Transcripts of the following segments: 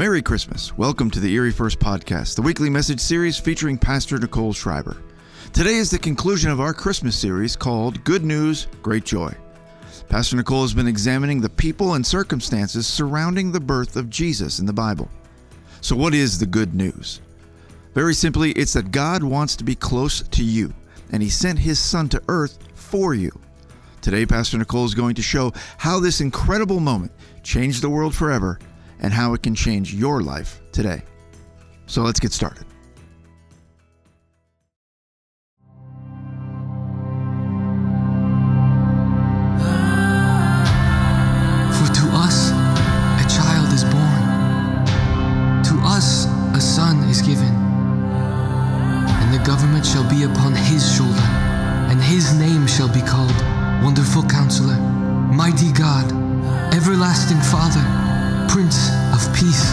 Merry Christmas. Welcome to the Erie First Podcast, the weekly message series featuring Pastor Nicole Schreiber. Today is the conclusion of our Christmas series called Good News, Great Joy. Pastor Nicole has been examining the people and circumstances surrounding the birth of Jesus in the Bible. So, what is the good news? Very simply, it's that God wants to be close to you, and He sent His Son to earth for you. Today, Pastor Nicole is going to show how this incredible moment changed the world forever and how it can change your life today. So let's get started. For to us a child is born, to us a son is given, and the government shall be upon his shoulder, and his name shall be called Wonderful Counselor, Mighty God, Everlasting Father, Prince of Peace.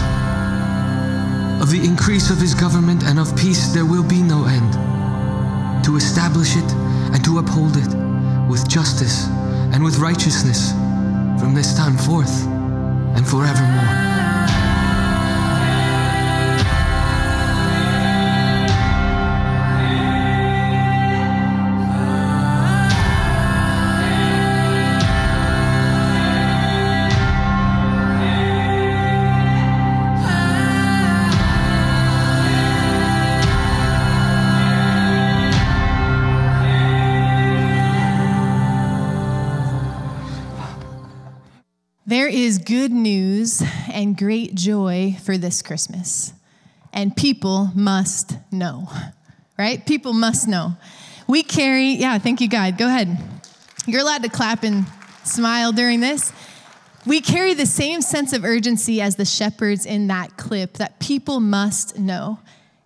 Of the increase of his government and of peace there will be no end, to establish it and to uphold it with justice and with righteousness from this time forth and forevermore. Is good news and great joy for this Christmas, and people must know, right? People must know. We carry, yeah, thank you, God. Go ahead. You're allowed to clap and smile during this. We carry the same sense of urgency as the shepherds in that clip that people must know.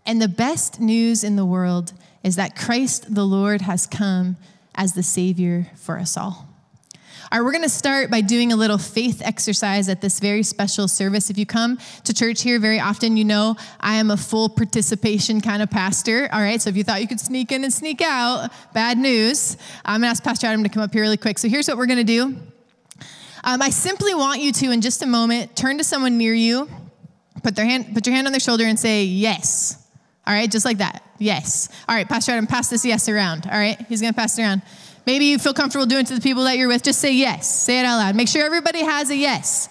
And the best news in the world is that Christ the Lord has come as the Savior for us all. We're going to start by doing a little faith exercise at this very special service. If you come to church here very often, you know I am a full participation kind of pastor. All right, so if you thought you could sneak in and sneak out, bad news. I'm going to ask Pastor Adam to come up here really quick. So here's what we're going to do. Um, I simply want you to, in just a moment, turn to someone near you, put their hand, put your hand on their shoulder, and say yes. All right, just like that. Yes. All right, Pastor Adam, pass this yes around. All right, he's going to pass it around. Maybe you feel comfortable doing to the people that you're with. Just say yes. Say it out loud. Make sure everybody has a yes.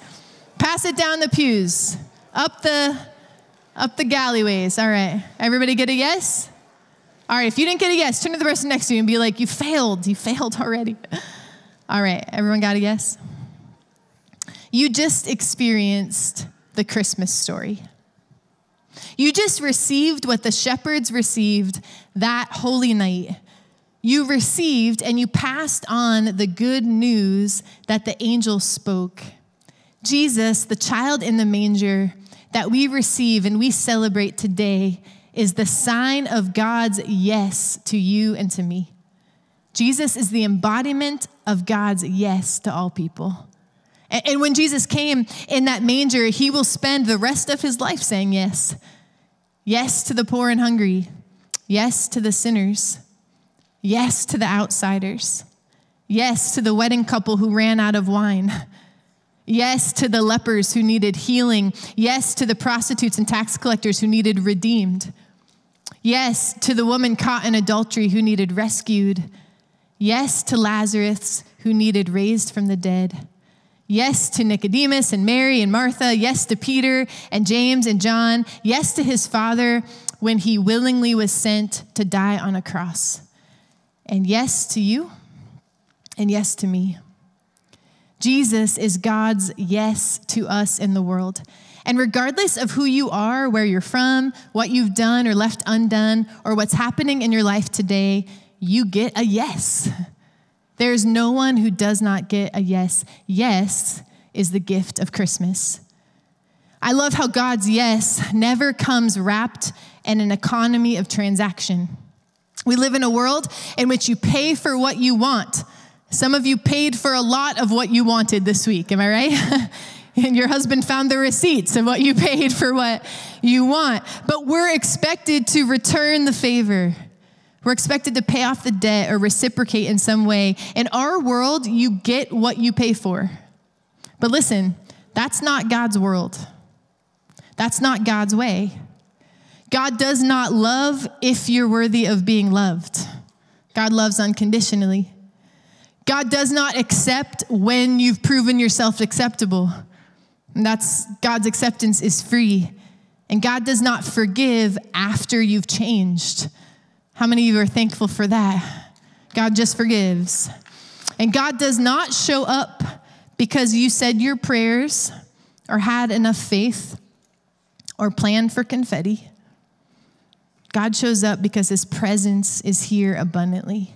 Pass it down the pews, up the up the galleyways. All right. Everybody get a yes? All right. If you didn't get a yes, turn to the person next to you and be like, "You failed. You failed already." All right. Everyone got a yes? You just experienced the Christmas story. You just received what the shepherds received that holy night you received and you passed on the good news that the angel spoke. Jesus, the child in the manger that we receive and we celebrate today, is the sign of God's yes to you and to me. Jesus is the embodiment of God's yes to all people. And when Jesus came in that manger, he will spend the rest of his life saying yes. Yes to the poor and hungry. Yes to the sinners. Yes to the outsiders. Yes to the wedding couple who ran out of wine. Yes to the lepers who needed healing. Yes to the prostitutes and tax collectors who needed redeemed. Yes to the woman caught in adultery who needed rescued. Yes to Lazarus who needed raised from the dead. Yes to Nicodemus and Mary and Martha. Yes to Peter and James and John. Yes to his father when he willingly was sent to die on a cross. And yes to you, and yes to me. Jesus is God's yes to us in the world. And regardless of who you are, where you're from, what you've done or left undone, or what's happening in your life today, you get a yes. There's no one who does not get a yes. Yes is the gift of Christmas. I love how God's yes never comes wrapped in an economy of transaction. We live in a world in which you pay for what you want. Some of you paid for a lot of what you wanted this week, am I right? and your husband found the receipts of what you paid for what you want. But we're expected to return the favor. We're expected to pay off the debt or reciprocate in some way. In our world, you get what you pay for. But listen, that's not God's world. That's not God's way. God does not love if you're worthy of being loved. God loves unconditionally. God does not accept when you've proven yourself acceptable. And that's God's acceptance is free. And God does not forgive after you've changed. How many of you are thankful for that? God just forgives. And God does not show up because you said your prayers or had enough faith or planned for confetti. God shows up because his presence is here abundantly.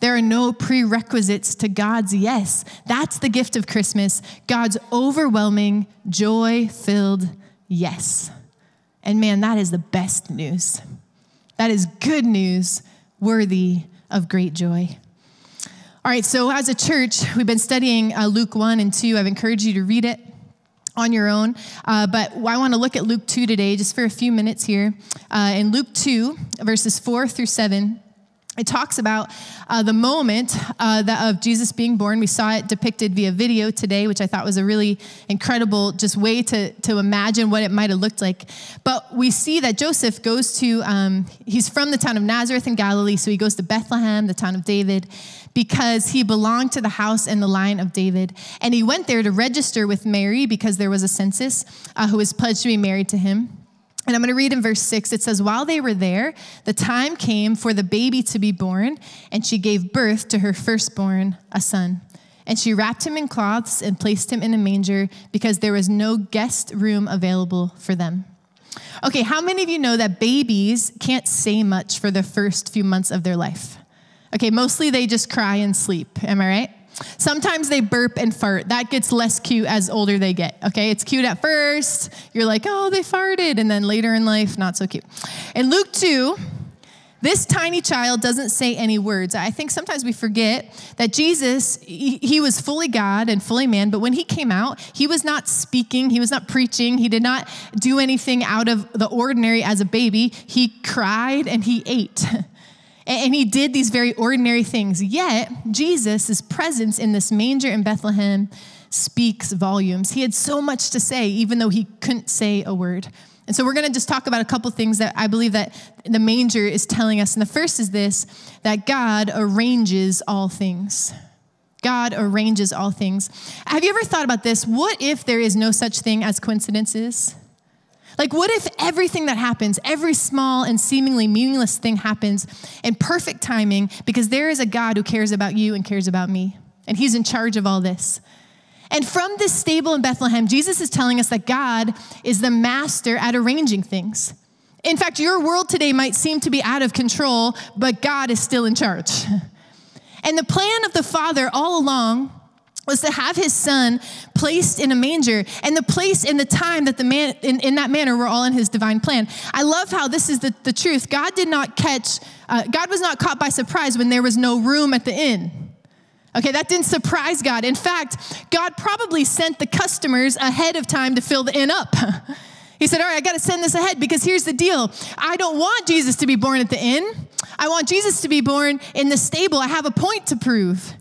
There are no prerequisites to God's yes. That's the gift of Christmas God's overwhelming, joy filled yes. And man, that is the best news. That is good news, worthy of great joy. All right, so as a church, we've been studying uh, Luke 1 and 2. I've encouraged you to read it on your own. Uh, but I want to look at Luke 2 today, just for a few minutes here. Uh, in Luke 2, verses 4 through 7, it talks about uh, the moment uh, of Jesus being born. We saw it depicted via video today, which I thought was a really incredible just way to, to imagine what it might have looked like. But we see that Joseph goes to, um, he's from the town of Nazareth in Galilee, so he goes to Bethlehem, the town of David, because he belonged to the house and the line of David. And he went there to register with Mary because there was a census uh, who was pledged to be married to him. And I'm going to read in verse 6. It says, While they were there, the time came for the baby to be born, and she gave birth to her firstborn, a son. And she wrapped him in cloths and placed him in a manger because there was no guest room available for them. Okay, how many of you know that babies can't say much for the first few months of their life? Okay, mostly they just cry and sleep. Am I right? Sometimes they burp and fart. That gets less cute as older they get. Okay, it's cute at first. You're like, oh, they farted. And then later in life, not so cute. In Luke 2, this tiny child doesn't say any words. I think sometimes we forget that Jesus, he, was fully God and fully man, but when he came out, he was not speaking, he was not preaching, he did not do anything out of the ordinary as a baby. He cried and he ate. And he did these very ordinary things. Yet, Jesus' presence in this manger in Bethlehem speaks volumes. He had so much to say, even though he couldn't say a word. And so we're going to just talk about a couple things that I believe that the manger is telling us. And the first is this that God arranges all things. God arranges all things. Have you ever thought about this? What if there is no such thing as coincidences? Like, what if everything that happens, every small and seemingly meaningless thing happens in perfect timing because there is a God who cares about you and cares about me, and He's in charge of all this? And from this stable in Bethlehem, Jesus is telling us that God is the master at arranging things. In fact, your world today might seem to be out of control, but God is still in charge. And the plan of the Father all along was to have his son placed in a manger and the place and the time that the man in, in that manner were all in his divine plan. I love how this is the, the truth. God did not catch uh, god was not caught by surprise when there was no room at the inn. Okay that didn't surprise god. In fact god probably sent the customers ahead of time to fill the inn up. He said all right i got to send this ahead because here's the deal. I don't want jesus to be born at the inn. I want jesus to be born in the stable. I have a point to prove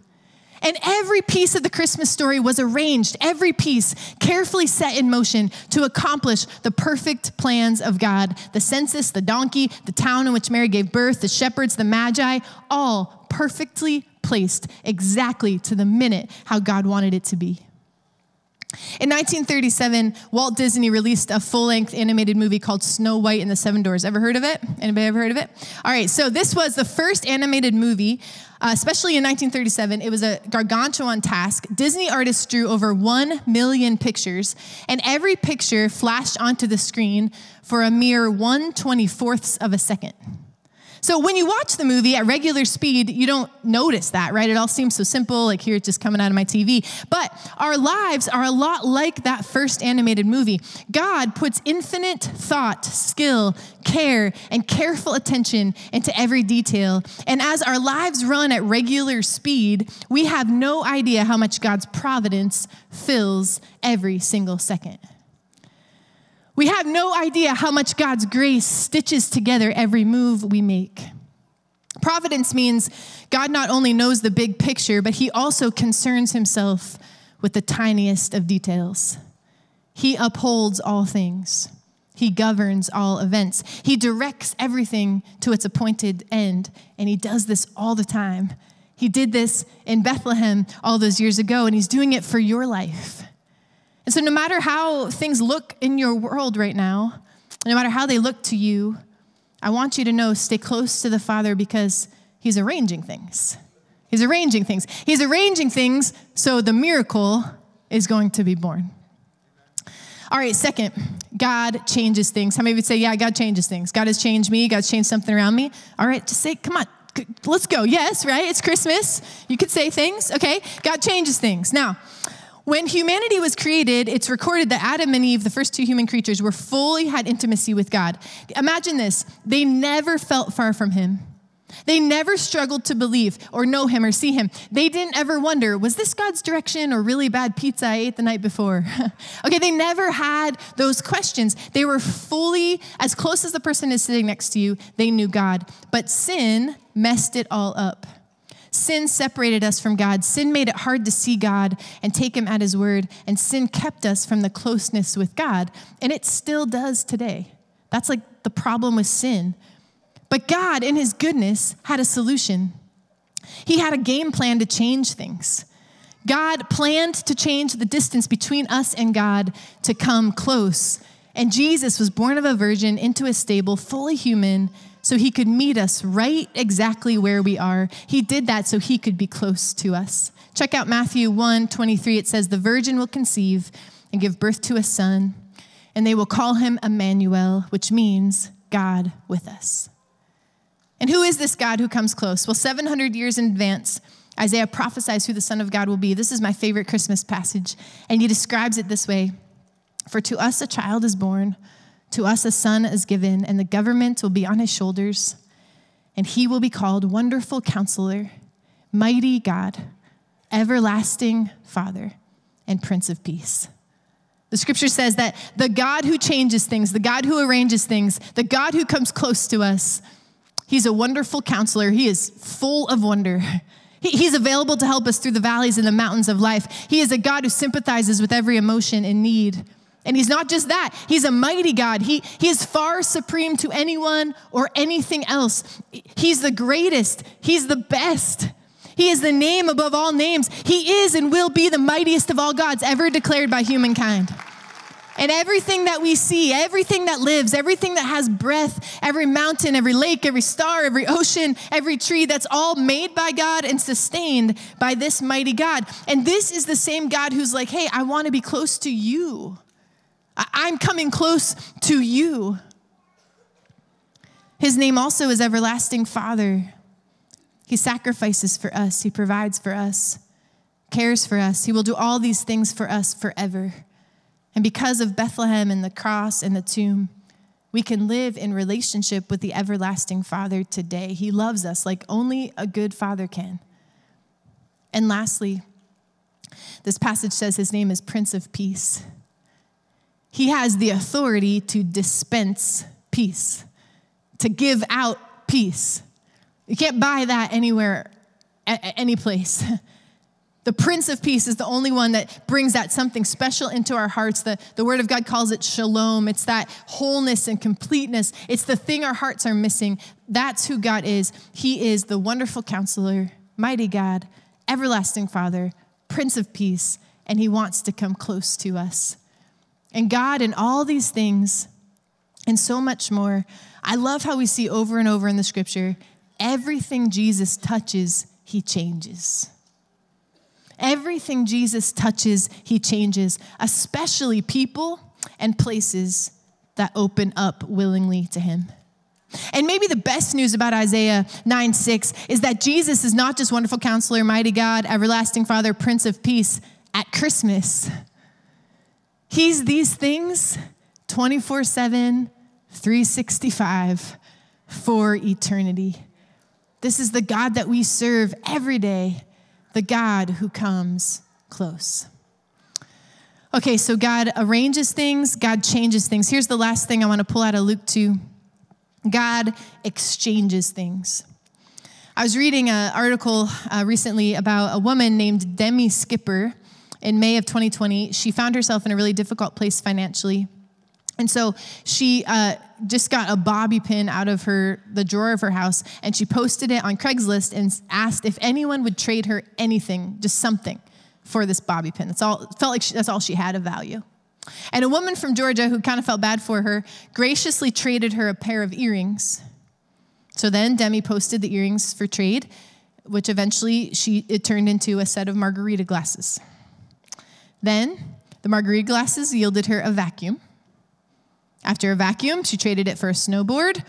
and every piece of the Christmas story was arranged, every piece carefully set in motion to accomplish the perfect plans of God. The census, the donkey, the town in which Mary gave birth, the shepherds, the magi, all perfectly placed exactly to the minute how God wanted it to be. In 1937, Walt Disney released a full-length animated movie called Snow White and the Seven Dwarfs. Ever heard of it? Anybody ever heard of it? All right, so this was the first animated movie, uh, especially in 1937. It was a gargantuan task. Disney artists drew over 1 million pictures, and every picture flashed onto the screen for a mere 1 24th of a second. So when you watch the movie at regular speed, you don't notice that, right? It all seems so simple, like here it's just coming out of my TV. But our lives are a lot like that first animated movie. God puts infinite thought, skill, care, and careful attention into every detail. And as our lives run at regular speed, we have no idea how much God's providence fills every single second. We have no idea how much God's grace stitches together every move we make. Providence means God not only knows the big picture, but he also concerns himself with the tiniest of details. He upholds all things. He governs all events. He directs everything to its appointed end, and He does this all the time. He did this in Bethlehem all those years ago, and He's doing it for your life. And so, no matter how things look in your world right now, no matter how they look to you, I want you to know stay close to the Father because He's arranging things. He's arranging things. He's arranging things so the miracle is going to be born. All right, second, God changes things. How many of you say, Yeah, God changes things? God has changed me. God's changed something around me. All right, just say, Come on, let's go. Yes, right? It's Christmas. You could say things, okay? God changes things. Now, when humanity was created, it's recorded that Adam and Eve, the first two human creatures, were fully had intimacy with God. Imagine this they never felt far from Him. They never struggled to believe or know him or see him. They didn't ever wonder, was this God's direction or really bad pizza I ate the night before? okay, they never had those questions. They were fully, as close as the person is sitting next to you, they knew God. But sin messed it all up. Sin separated us from God. Sin made it hard to see God and take Him at His word. And sin kept us from the closeness with God. And it still does today. That's like the problem with sin. But God, in His goodness, had a solution. He had a game plan to change things. God planned to change the distance between us and God to come close. And Jesus was born of a virgin into a stable, fully human, so he could meet us right exactly where we are. He did that so he could be close to us. Check out Matthew 1 23. It says, The virgin will conceive and give birth to a son, and they will call him Emmanuel, which means God with us. And who is this God who comes close? Well, 700 years in advance, Isaiah prophesies who the Son of God will be. This is my favorite Christmas passage, and he describes it this way For to us a child is born, to us a son is given, and the government will be on his shoulders, and he will be called Wonderful Counselor, Mighty God, Everlasting Father, and Prince of Peace. The scripture says that the God who changes things, the God who arranges things, the God who comes close to us, He's a wonderful counselor. He is full of wonder. he's available to help us through the valleys and the mountains of life. He is a God who sympathizes with every emotion and need. And he's not just that, he's a mighty God. He, he is far supreme to anyone or anything else. He's the greatest, he's the best. He is the name above all names. He is and will be the mightiest of all gods ever declared by humankind. And everything that we see, everything that lives, everything that has breath, every mountain, every lake, every star, every ocean, every tree, that's all made by God and sustained by this mighty God. And this is the same God who's like, hey, I want to be close to you. I'm coming close to you. His name also is Everlasting Father. He sacrifices for us, He provides for us, cares for us. He will do all these things for us forever. And because of Bethlehem and the cross and the tomb, we can live in relationship with the everlasting Father today. He loves us like only a good father can. And lastly, this passage says his name is Prince of Peace. He has the authority to dispense peace, to give out peace. You can't buy that anywhere, any place. The Prince of Peace is the only one that brings that something special into our hearts. The, the Word of God calls it shalom. It's that wholeness and completeness. It's the thing our hearts are missing. That's who God is. He is the wonderful counselor, mighty God, everlasting Father, Prince of Peace, and He wants to come close to us. And God, in all these things and so much more, I love how we see over and over in the scripture everything Jesus touches, He changes. Everything Jesus touches, he changes, especially people and places that open up willingly to him. And maybe the best news about Isaiah 9 6 is that Jesus is not just wonderful counselor, mighty God, everlasting Father, Prince of Peace at Christmas. He's these things 24 7, 365 for eternity. This is the God that we serve every day the God who comes close. Okay, so God arranges things, God changes things. Here's the last thing I want to pull out of Luke 2 God exchanges things. I was reading an article uh, recently about a woman named Demi Skipper. In May of 2020, she found herself in a really difficult place financially. And so she uh, just got a bobby pin out of her the drawer of her house, and she posted it on Craigslist and asked if anyone would trade her anything, just something, for this bobby pin. That's all. Felt like she, that's all she had of value. And a woman from Georgia who kind of felt bad for her graciously traded her a pair of earrings. So then Demi posted the earrings for trade, which eventually she it turned into a set of margarita glasses. Then the margarita glasses yielded her a vacuum. After a vacuum, she traded it for a snowboard,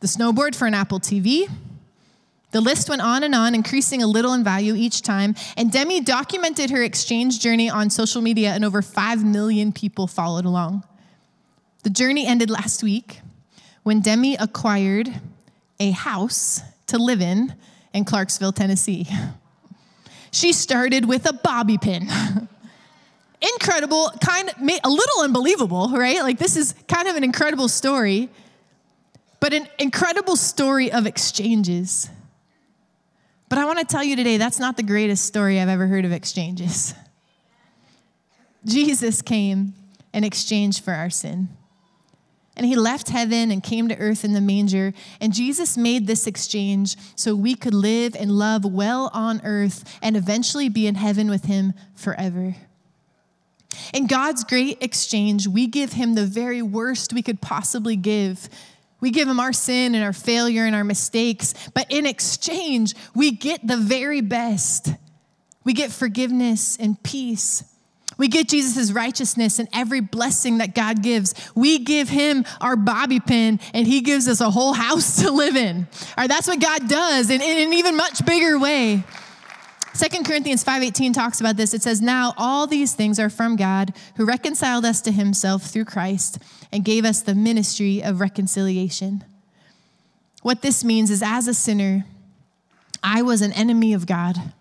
the snowboard for an Apple TV. The list went on and on, increasing a little in value each time. And Demi documented her exchange journey on social media, and over 5 million people followed along. The journey ended last week when Demi acquired a house to live in in Clarksville, Tennessee. She started with a bobby pin. incredible, kind of a little unbelievable, right? Like this is kind of an incredible story, but an incredible story of exchanges. But I want to tell you today that's not the greatest story I've ever heard of exchanges. Jesus came in exchange for our sin. And he left heaven and came to earth in the manger. And Jesus made this exchange so we could live and love well on earth and eventually be in heaven with him forever. In God's great exchange, we give him the very worst we could possibly give. We give him our sin and our failure and our mistakes, but in exchange, we get the very best. We get forgiveness and peace. We get Jesus' righteousness and every blessing that God gives. We give him our bobby pin and he gives us a whole house to live in. All right, that's what God does in, in an even much bigger way. 2 Corinthians 5:18 talks about this. It says, "Now all these things are from God, who reconciled us to himself through Christ and gave us the ministry of reconciliation." What this means is as a sinner, I was an enemy of God.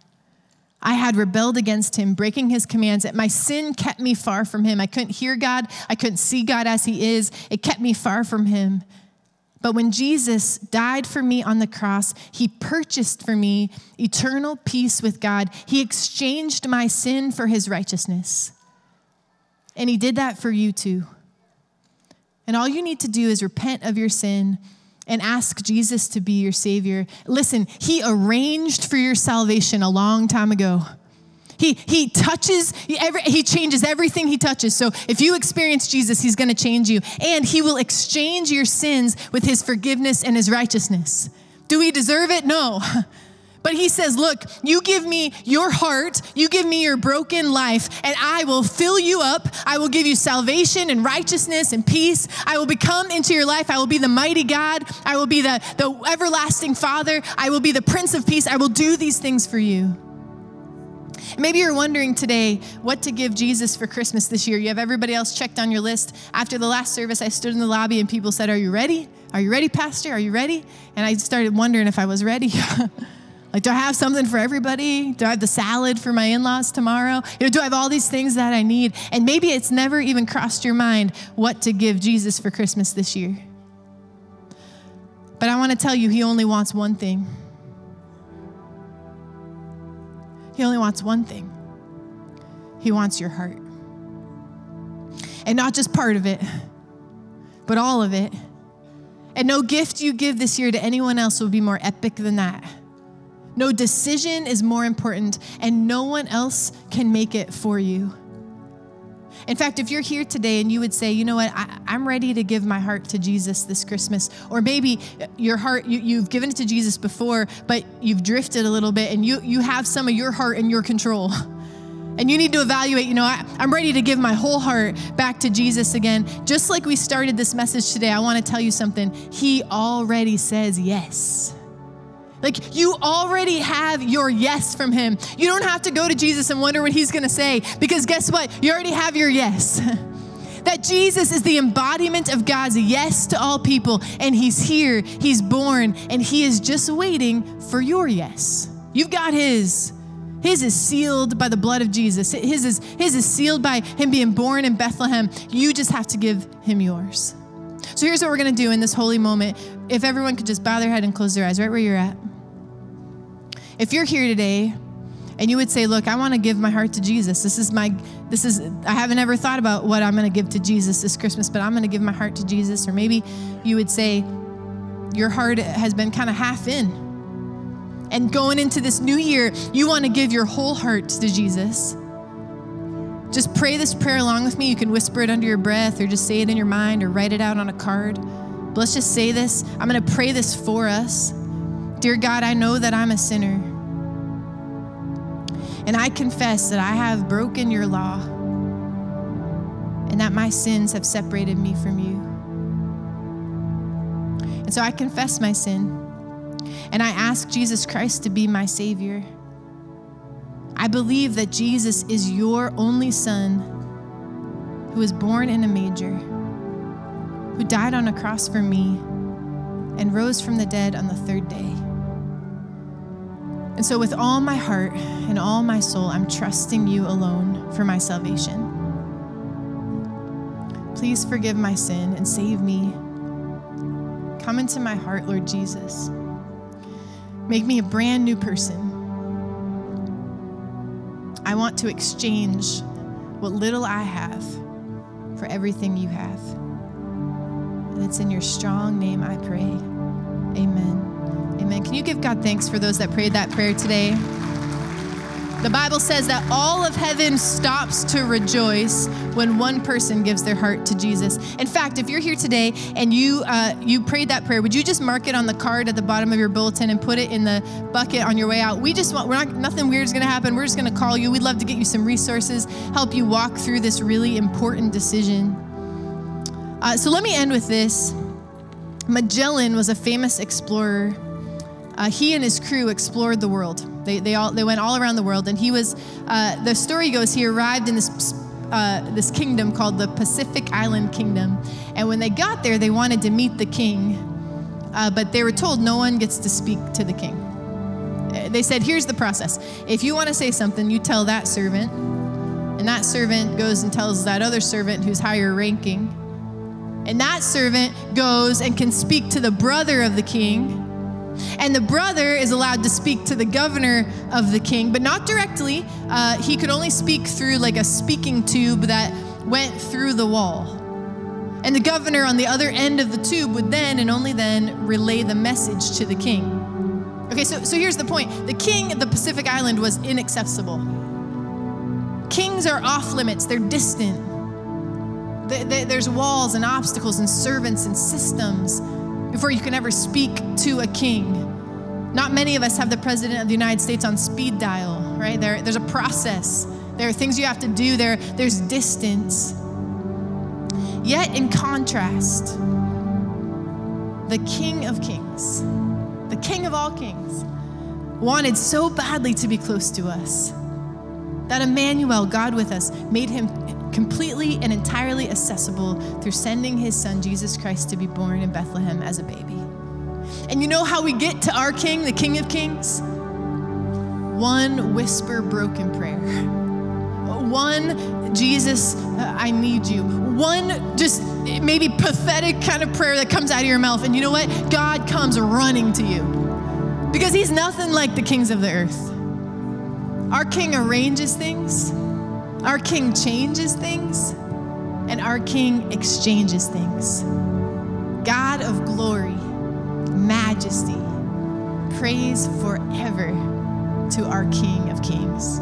I had rebelled against him, breaking his commands. My sin kept me far from him. I couldn't hear God. I couldn't see God as he is. It kept me far from him. But when Jesus died for me on the cross, he purchased for me eternal peace with God. He exchanged my sin for his righteousness. And he did that for you too. And all you need to do is repent of your sin and ask Jesus to be your Savior. Listen, he arranged for your salvation a long time ago. He, he touches, he, every, he changes everything he touches. So if you experience Jesus, he's going to change you. And he will exchange your sins with his forgiveness and his righteousness. Do we deserve it? No. But he says, Look, you give me your heart, you give me your broken life, and I will fill you up. I will give you salvation and righteousness and peace. I will become into your life. I will be the mighty God. I will be the, the everlasting Father. I will be the Prince of Peace. I will do these things for you. Maybe you're wondering today what to give Jesus for Christmas this year. You have everybody else checked on your list. After the last service, I stood in the lobby and people said, Are you ready? Are you ready, Pastor? Are you ready? And I started wondering if I was ready. like, do I have something for everybody? Do I have the salad for my in laws tomorrow? You know, do I have all these things that I need? And maybe it's never even crossed your mind what to give Jesus for Christmas this year. But I want to tell you, He only wants one thing. He only wants one thing He wants your heart. And not just part of it, but all of it. And no gift you give this year to anyone else will be more epic than that. No decision is more important, and no one else can make it for you. In fact, if you're here today and you would say, you know what, I, am ready to give my heart to Jesus this Christmas, or maybe your heart, you, you've given it to Jesus before, but you've drifted a little bit and you, you have some of your heart in your control. And you need to evaluate, you know, I, I'm ready to give my whole heart back to Jesus again. Just like we started this message today, I want to tell you something. He already says yes. Like you already have your yes from him. You don't have to go to Jesus and wonder what he's going to say because guess what? You already have your yes. that Jesus is the embodiment of God's yes to all people and he's here, he's born and he is just waiting for your yes. You've got his. His is sealed by the blood of Jesus. His is, his is sealed by him being born in Bethlehem. You just have to give him yours. So here's what we're going to do in this holy moment. If everyone could just bow their head and close their eyes right where you're at. If you're here today and you would say, "Look, I want to give my heart to Jesus. This is my this is I haven't ever thought about what I'm going to give to Jesus this Christmas, but I'm going to give my heart to Jesus." Or maybe you would say your heart has been kind of half in. And going into this new year, you want to give your whole heart to Jesus. Just pray this prayer along with me. You can whisper it under your breath or just say it in your mind or write it out on a card. But let's just say this. I'm going to pray this for us. Dear God, I know that I'm a sinner. And I confess that I have broken your law and that my sins have separated me from you. And so I confess my sin and I ask Jesus Christ to be my Savior. I believe that Jesus is your only Son who was born in a manger, who died on a cross for me, and rose from the dead on the third day. And so, with all my heart and all my soul, I'm trusting you alone for my salvation. Please forgive my sin and save me. Come into my heart, Lord Jesus. Make me a brand new person. I want to exchange what little I have for everything you have. And it's in your strong name I pray. Amen. Amen. Can you give God thanks for those that prayed that prayer today? The Bible says that all of heaven stops to rejoice when one person gives their heart to Jesus. In fact, if you're here today and you uh, you prayed that prayer, would you just mark it on the card at the bottom of your bulletin and put it in the bucket on your way out? We just want we're not nothing weird is going to happen. We're just going to call you. We'd love to get you some resources, help you walk through this really important decision. Uh, so let me end with this. Magellan was a famous explorer uh, he and his crew explored the world. They, they, all, they went all around the world, and he was, uh, the story goes, he arrived in this, uh, this kingdom called the Pacific Island Kingdom. And when they got there, they wanted to meet the king, uh, but they were told no one gets to speak to the king. Uh, they said, here's the process. If you want to say something, you tell that servant, and that servant goes and tells that other servant who's higher ranking. And that servant goes and can speak to the brother of the king and the brother is allowed to speak to the governor of the king, but not directly. Uh, he could only speak through like a speaking tube that went through the wall. And the governor on the other end of the tube would then and only then relay the message to the king. Okay, so, so here's the point the king of the Pacific Island was inaccessible. Kings are off limits, they're distant. There's walls and obstacles and servants and systems before you can ever speak to a king. Not many of us have the president of the United States on speed dial, right? There, there's a process. There are things you have to do. There, there's distance. Yet, in contrast, the King of Kings, the King of all kings, wanted so badly to be close to us that Emmanuel, God with us, made him completely and entirely accessible through sending his son, Jesus Christ, to be born in Bethlehem as a baby. And you know how we get to our King, the King of Kings? One whisper broken prayer. One, Jesus, uh, I need you. One, just maybe pathetic kind of prayer that comes out of your mouth. And you know what? God comes running to you because he's nothing like the kings of the earth. Our King arranges things our King changes things, and our King exchanges things. God of glory, majesty, praise forever to our King of kings.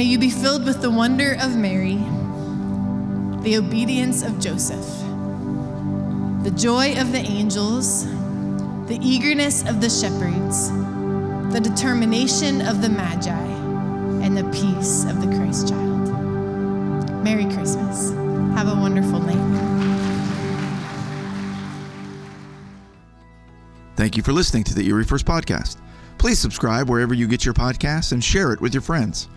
May you be filled with the wonder of Mary, the obedience of Joseph, the joy of the angels, the eagerness of the shepherds, the determination of the Magi, and the peace of the Christ child. Merry Christmas. Have a wonderful night. Thank you for listening to the Erie First Podcast. Please subscribe wherever you get your podcasts and share it with your friends.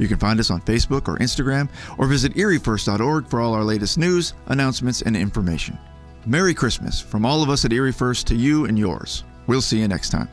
You can find us on Facebook or Instagram or visit eriefirst.org for all our latest news, announcements, and information. Merry Christmas from all of us at Erie First to you and yours. We'll see you next time.